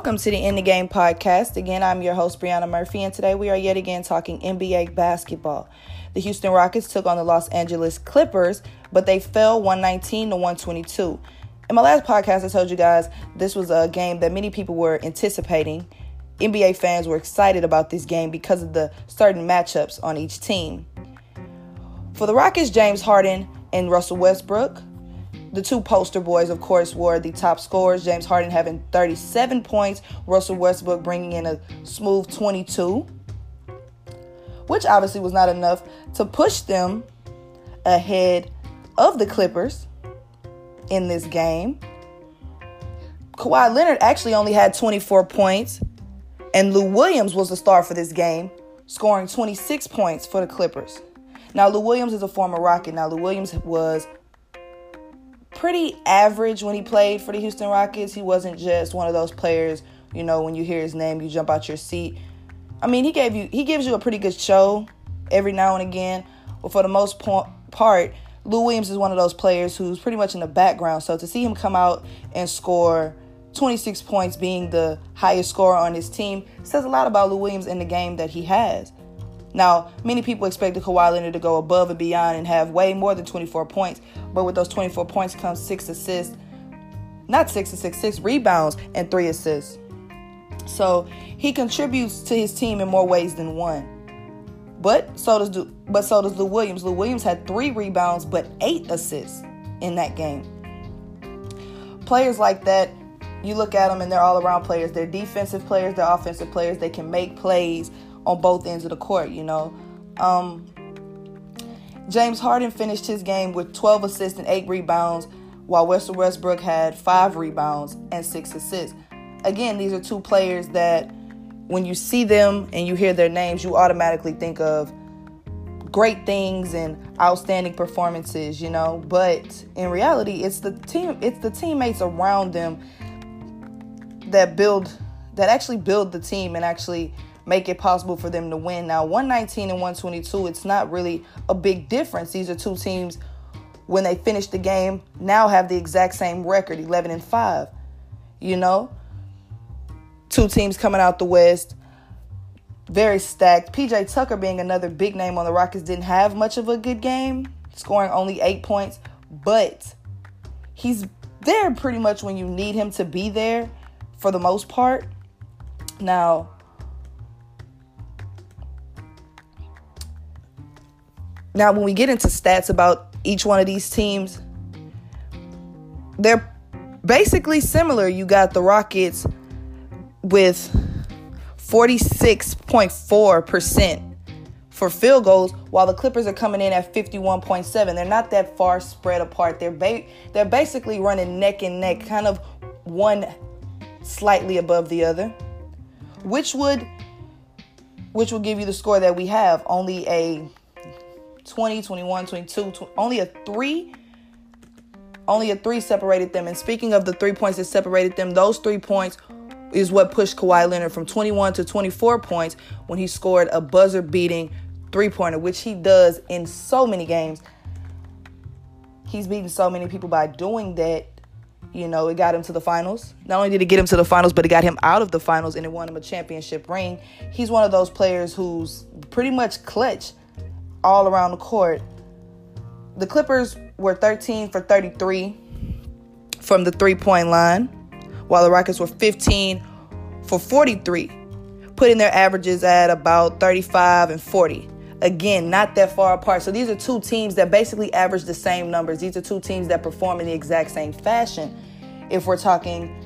Welcome to the In the Game podcast. Again, I'm your host, Brianna Murphy, and today we are yet again talking NBA basketball. The Houston Rockets took on the Los Angeles Clippers, but they fell 119 to 122. In my last podcast, I told you guys this was a game that many people were anticipating. NBA fans were excited about this game because of the certain matchups on each team. For the Rockets, James Harden and Russell Westbrook the two poster boys, of course, were the top scorers. James Harden having 37 points, Russell Westbrook bringing in a smooth 22, which obviously was not enough to push them ahead of the Clippers in this game. Kawhi Leonard actually only had 24 points, and Lou Williams was the star for this game, scoring 26 points for the Clippers. Now, Lou Williams is a former Rocket. Now, Lou Williams was pretty average when he played for the Houston Rockets. He wasn't just one of those players, you know, when you hear his name, you jump out your seat. I mean, he gave you he gives you a pretty good show every now and again, but for the most part, Lou Williams is one of those players who's pretty much in the background. So to see him come out and score 26 points, being the highest scorer on his team, says a lot about Lou Williams in the game that he has. Now, many people expected Kawhi Leonard to go above and beyond and have way more than 24 points, but with those 24 points comes six assists, not six assists, six rebounds and three assists. So he contributes to his team in more ways than one. But so does but so does Lou Williams. Lou Williams had three rebounds but eight assists in that game. Players like that, you look at them and they're all around players. They're defensive players, they're offensive players. They can make plays on both ends of the court, you know. Um, James Harden finished his game with 12 assists and 8 rebounds, while Russell Westbrook had 5 rebounds and 6 assists. Again, these are two players that when you see them and you hear their names, you automatically think of great things and outstanding performances, you know. But in reality, it's the team it's the teammates around them that build that actually build the team and actually make it possible for them to win. Now, 119 and 122, it's not really a big difference. These are two teams when they finish the game now have the exact same record, 11 and 5. You know? Two teams coming out the West, very stacked. PJ Tucker being another big name on the Rockets didn't have much of a good game, scoring only 8 points, but he's there pretty much when you need him to be there for the most part. Now, Now, when we get into stats about each one of these teams, they're basically similar. You got the Rockets with 46.4% for field goals, while the Clippers are coming in at 51.7. They're not that far spread apart. They're ba- they're basically running neck and neck, kind of one slightly above the other, which would which will give you the score that we have. Only a 20, 21, 22, 20, only a three. Only a three separated them. And speaking of the three points that separated them, those three points is what pushed Kawhi Leonard from 21 to 24 points when he scored a buzzer beating three pointer, which he does in so many games. He's beaten so many people by doing that. You know, it got him to the finals. Not only did it get him to the finals, but it got him out of the finals and it won him a championship ring. He's one of those players who's pretty much clutch all around the court. The Clippers were 13 for 33 from the three point line, while the Rockets were 15 for 43, putting their averages at about 35 and 40. Again, not that far apart. So these are two teams that basically average the same numbers. These are two teams that perform in the exact same fashion. If we're talking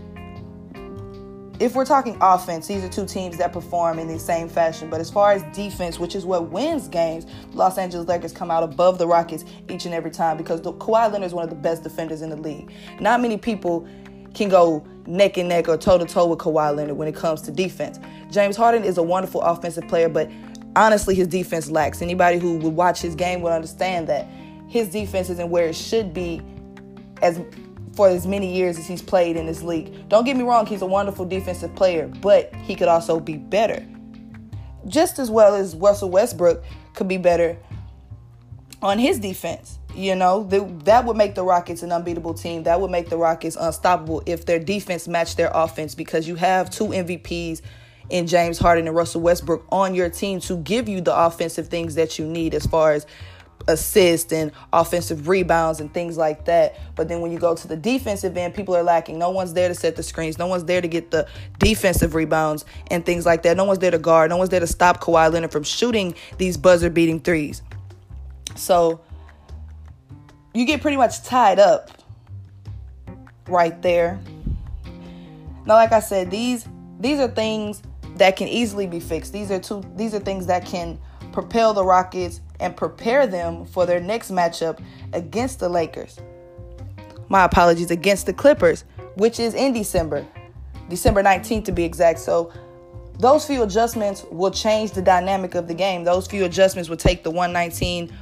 if we're talking offense, these are two teams that perform in the same fashion. But as far as defense, which is what wins games, Los Angeles Lakers come out above the Rockets each and every time because the, Kawhi Leonard is one of the best defenders in the league. Not many people can go neck and neck or toe to toe with Kawhi Leonard when it comes to defense. James Harden is a wonderful offensive player, but honestly, his defense lacks. Anybody who would watch his game would understand that his defense isn't where it should be as for as many years as he's played in this league. Don't get me wrong, he's a wonderful defensive player, but he could also be better. Just as well as Russell Westbrook could be better on his defense. You know, that would make the Rockets an unbeatable team. That would make the Rockets unstoppable if their defense matched their offense because you have two MVPs in James Harden and Russell Westbrook on your team to give you the offensive things that you need as far as assists and offensive rebounds and things like that. But then when you go to the defensive end, people are lacking. No one's there to set the screens. No one's there to get the defensive rebounds and things like that. No one's there to guard. No one's there to stop Kawhi Leonard from shooting these buzzer beating threes. So you get pretty much tied up right there. Now, like I said, these these are things that can easily be fixed. These are two these are things that can propel the Rockets and prepare them for their next matchup against the Lakers. My apologies, against the Clippers, which is in December, December 19th to be exact. So those few adjustments will change the dynamic of the game. Those few adjustments will take the 119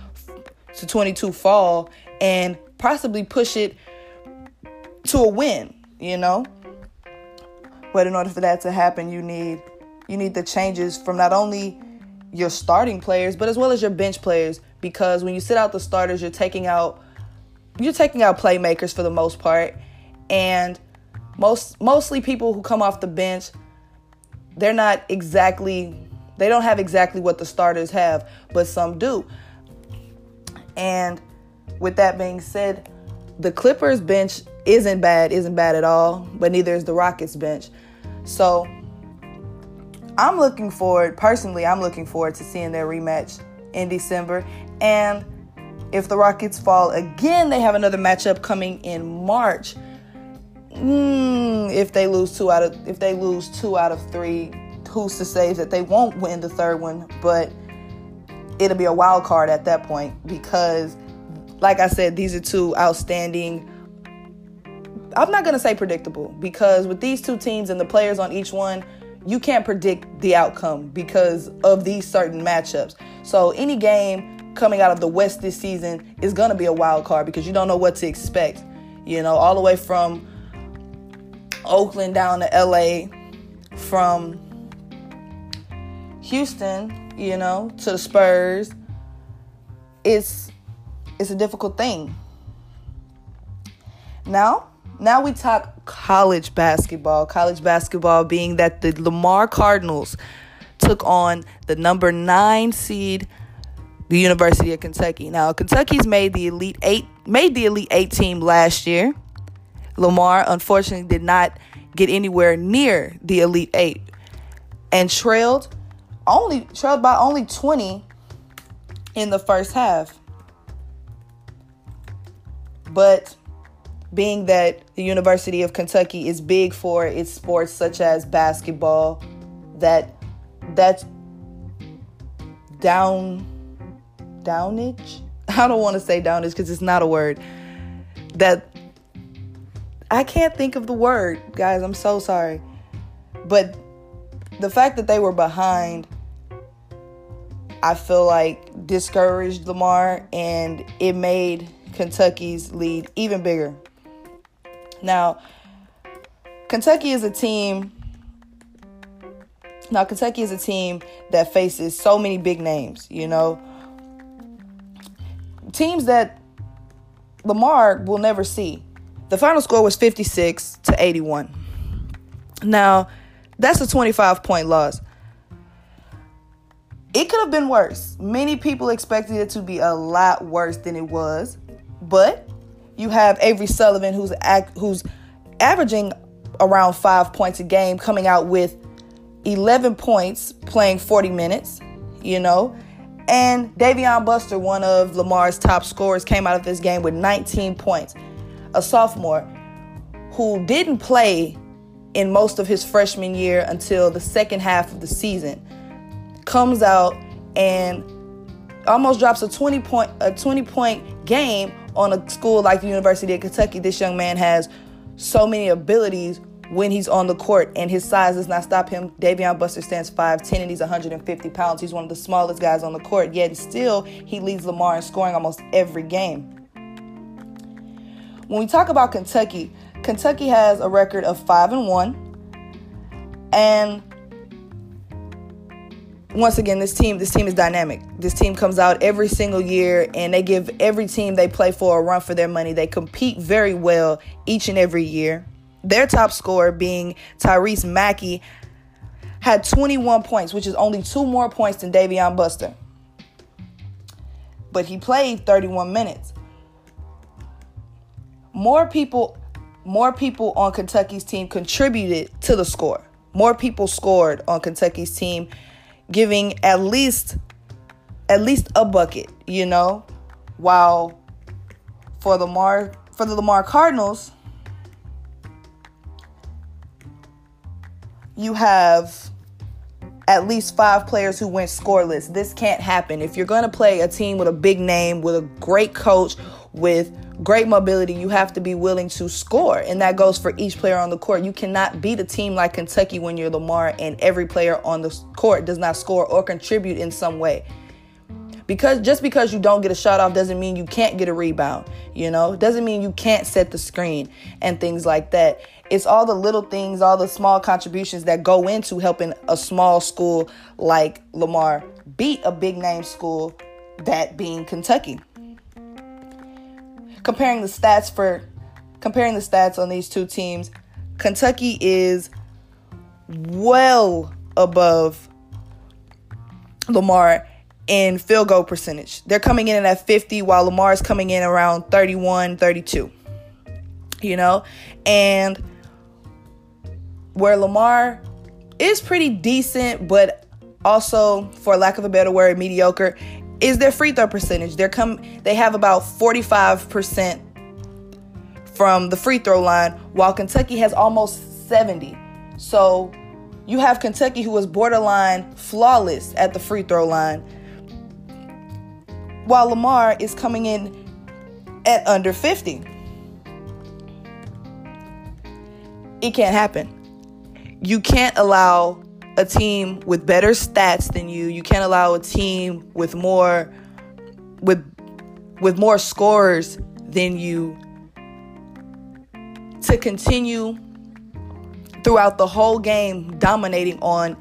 to 22 fall and possibly push it to a win, you know? But in order for that to happen, you need you need the changes from not only your starting players, but as well as your bench players. Because when you sit out the starters, you're taking out you're taking out playmakers for the most part, and most mostly people who come off the bench, they're not exactly they don't have exactly what the starters have, but some do. And with that being said, the Clippers bench isn't bad, isn't bad at all, but neither is the Rockets bench. So I'm looking forward, personally, I'm looking forward to seeing their rematch in December. And if the Rockets fall again, they have another matchup coming in March. Mm, if they lose two out of if they lose two out of three, who's to say that they won't win the third one? But it'll be a wild card at that point because, like I said, these are two outstanding. I'm not gonna say predictable because with these two teams and the players on each one, you can't predict the outcome because of these certain matchups. So any game coming out of the West this season is going to be a wild card because you don't know what to expect. You know, all the way from Oakland down to LA, from Houston, you know, to the Spurs. It's it's a difficult thing. Now, now we talk college basketball. College basketball being that the Lamar Cardinals took on the number nine seed, the University of Kentucky. Now Kentucky's made the Elite Eight, made the Elite Eight team last year. Lamar unfortunately did not get anywhere near the Elite Eight and trailed only trailed by only 20 in the first half. But being that the University of Kentucky is big for its sports such as basketball, that that's down downage. I don't want to say downage because it's not a word. That I can't think of the word, guys. I'm so sorry. But the fact that they were behind, I feel like discouraged Lamar and it made Kentucky's lead even bigger. Now, Kentucky is a team. Now, Kentucky is a team that faces so many big names, you know. Teams that Lamar will never see. The final score was 56 to 81. Now, that's a 25 point loss. It could have been worse. Many people expected it to be a lot worse than it was, but you have Avery Sullivan, who's who's averaging around five points a game, coming out with 11 points, playing 40 minutes. You know, and Davion Buster, one of Lamar's top scorers, came out of this game with 19 points. A sophomore who didn't play in most of his freshman year until the second half of the season comes out and almost drops a 20 point a 20 point game on a school like the University of Kentucky, this young man has so many abilities when he's on the court, and his size does not stop him. Davion Buster stands 5'10 and he's 150 pounds. He's one of the smallest guys on the court, yet still he leads Lamar in scoring almost every game. When we talk about Kentucky, Kentucky has a record of 5 and 1. And once again, this team this team is dynamic. This team comes out every single year and they give every team they play for a run for their money. They compete very well each and every year. Their top scorer being Tyrese Maxey had 21 points, which is only two more points than Davion Buster. But he played 31 minutes. More people more people on Kentucky's team contributed to the score. More people scored on Kentucky's team giving at least at least a bucket, you know, while for the Lamar for the Lamar Cardinals you have at least five players who went scoreless. This can't happen. If you're going to play a team with a big name, with a great coach, with great mobility, you have to be willing to score. And that goes for each player on the court. You cannot beat a team like Kentucky when you're Lamar and every player on the court does not score or contribute in some way. Because just because you don't get a shot off doesn't mean you can't get a rebound, you know? Doesn't mean you can't set the screen and things like that. It's all the little things, all the small contributions that go into helping a small school like Lamar beat a big name school, that being Kentucky comparing the stats for comparing the stats on these two teams, Kentucky is well above Lamar in field goal percentage. They're coming in at 50 while Lamar is coming in around 31, 32. You know? And where Lamar is pretty decent, but also, for lack of a better word, mediocre, is their free throw percentage. They're come they have about 45% from the free throw line, while Kentucky has almost 70. So you have Kentucky who is borderline flawless at the free throw line, while Lamar is coming in at under 50. It can't happen. You can't allow a team with better stats than you. You can't allow a team with more with with more scores than you to continue throughout the whole game dominating on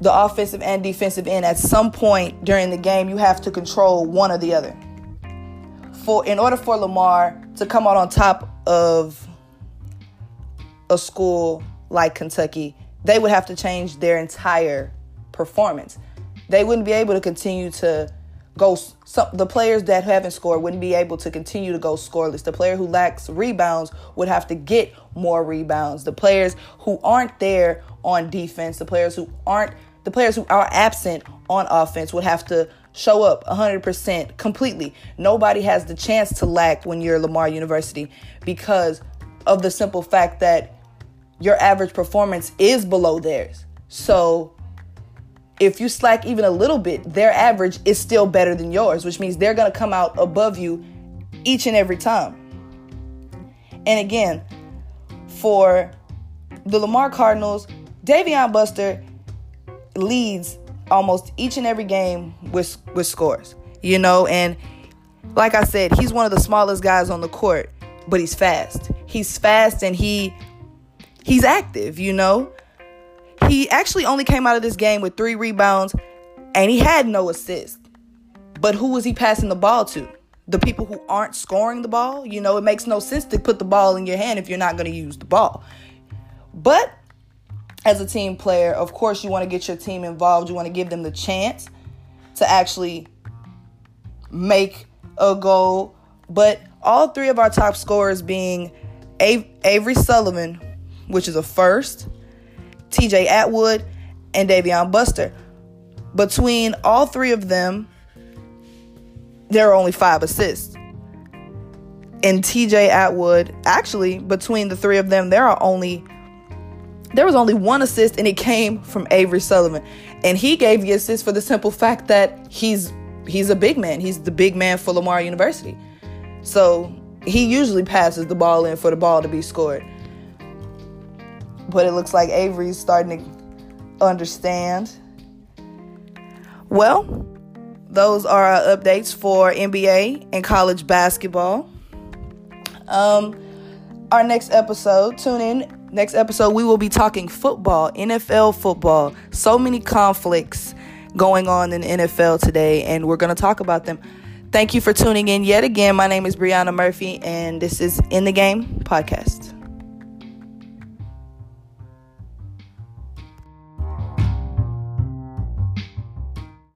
the offensive and defensive end at some point during the game you have to control one or the other for in order for Lamar to come out on top of a school like Kentucky they would have to change their entire performance. They wouldn't be able to continue to go. Some, the players that haven't scored wouldn't be able to continue to go scoreless. The player who lacks rebounds would have to get more rebounds. The players who aren't there on defense, the players who aren't, the players who are absent on offense would have to show up 100% completely. Nobody has the chance to lack when you're Lamar University because of the simple fact that your average performance is below theirs. So if you slack even a little bit, their average is still better than yours, which means they're going to come out above you each and every time. And again, for the Lamar Cardinals, Davion Buster leads almost each and every game with with scores. You know, and like I said, he's one of the smallest guys on the court, but he's fast. He's fast and he he's active, you know. He actually only came out of this game with three rebounds and he had no assist. But who was he passing the ball to? The people who aren't scoring the ball? You know, it makes no sense to put the ball in your hand if you're not going to use the ball. But as a team player, of course, you want to get your team involved. You want to give them the chance to actually make a goal. But all three of our top scorers being Avery Sullivan, which is a first, TJ Atwood, and Davion Buster. Between all three of them, there are only five assists. And TJ Atwood, actually, between the three of them, there are only there was only one assist and it came from Avery Sullivan. And he gave the assist for the simple fact that he's he's a big man. He's the big man for Lamar University. So he usually passes the ball in for the ball to be scored. But it looks like Avery's starting to understand. Well, those are our updates for NBA and college basketball. Um, our next episode, tune in Next episode, we will be talking football, NFL football. So many conflicts going on in NFL today, and we're going to talk about them. Thank you for tuning in yet again. My name is Brianna Murphy, and this is In the Game Podcast.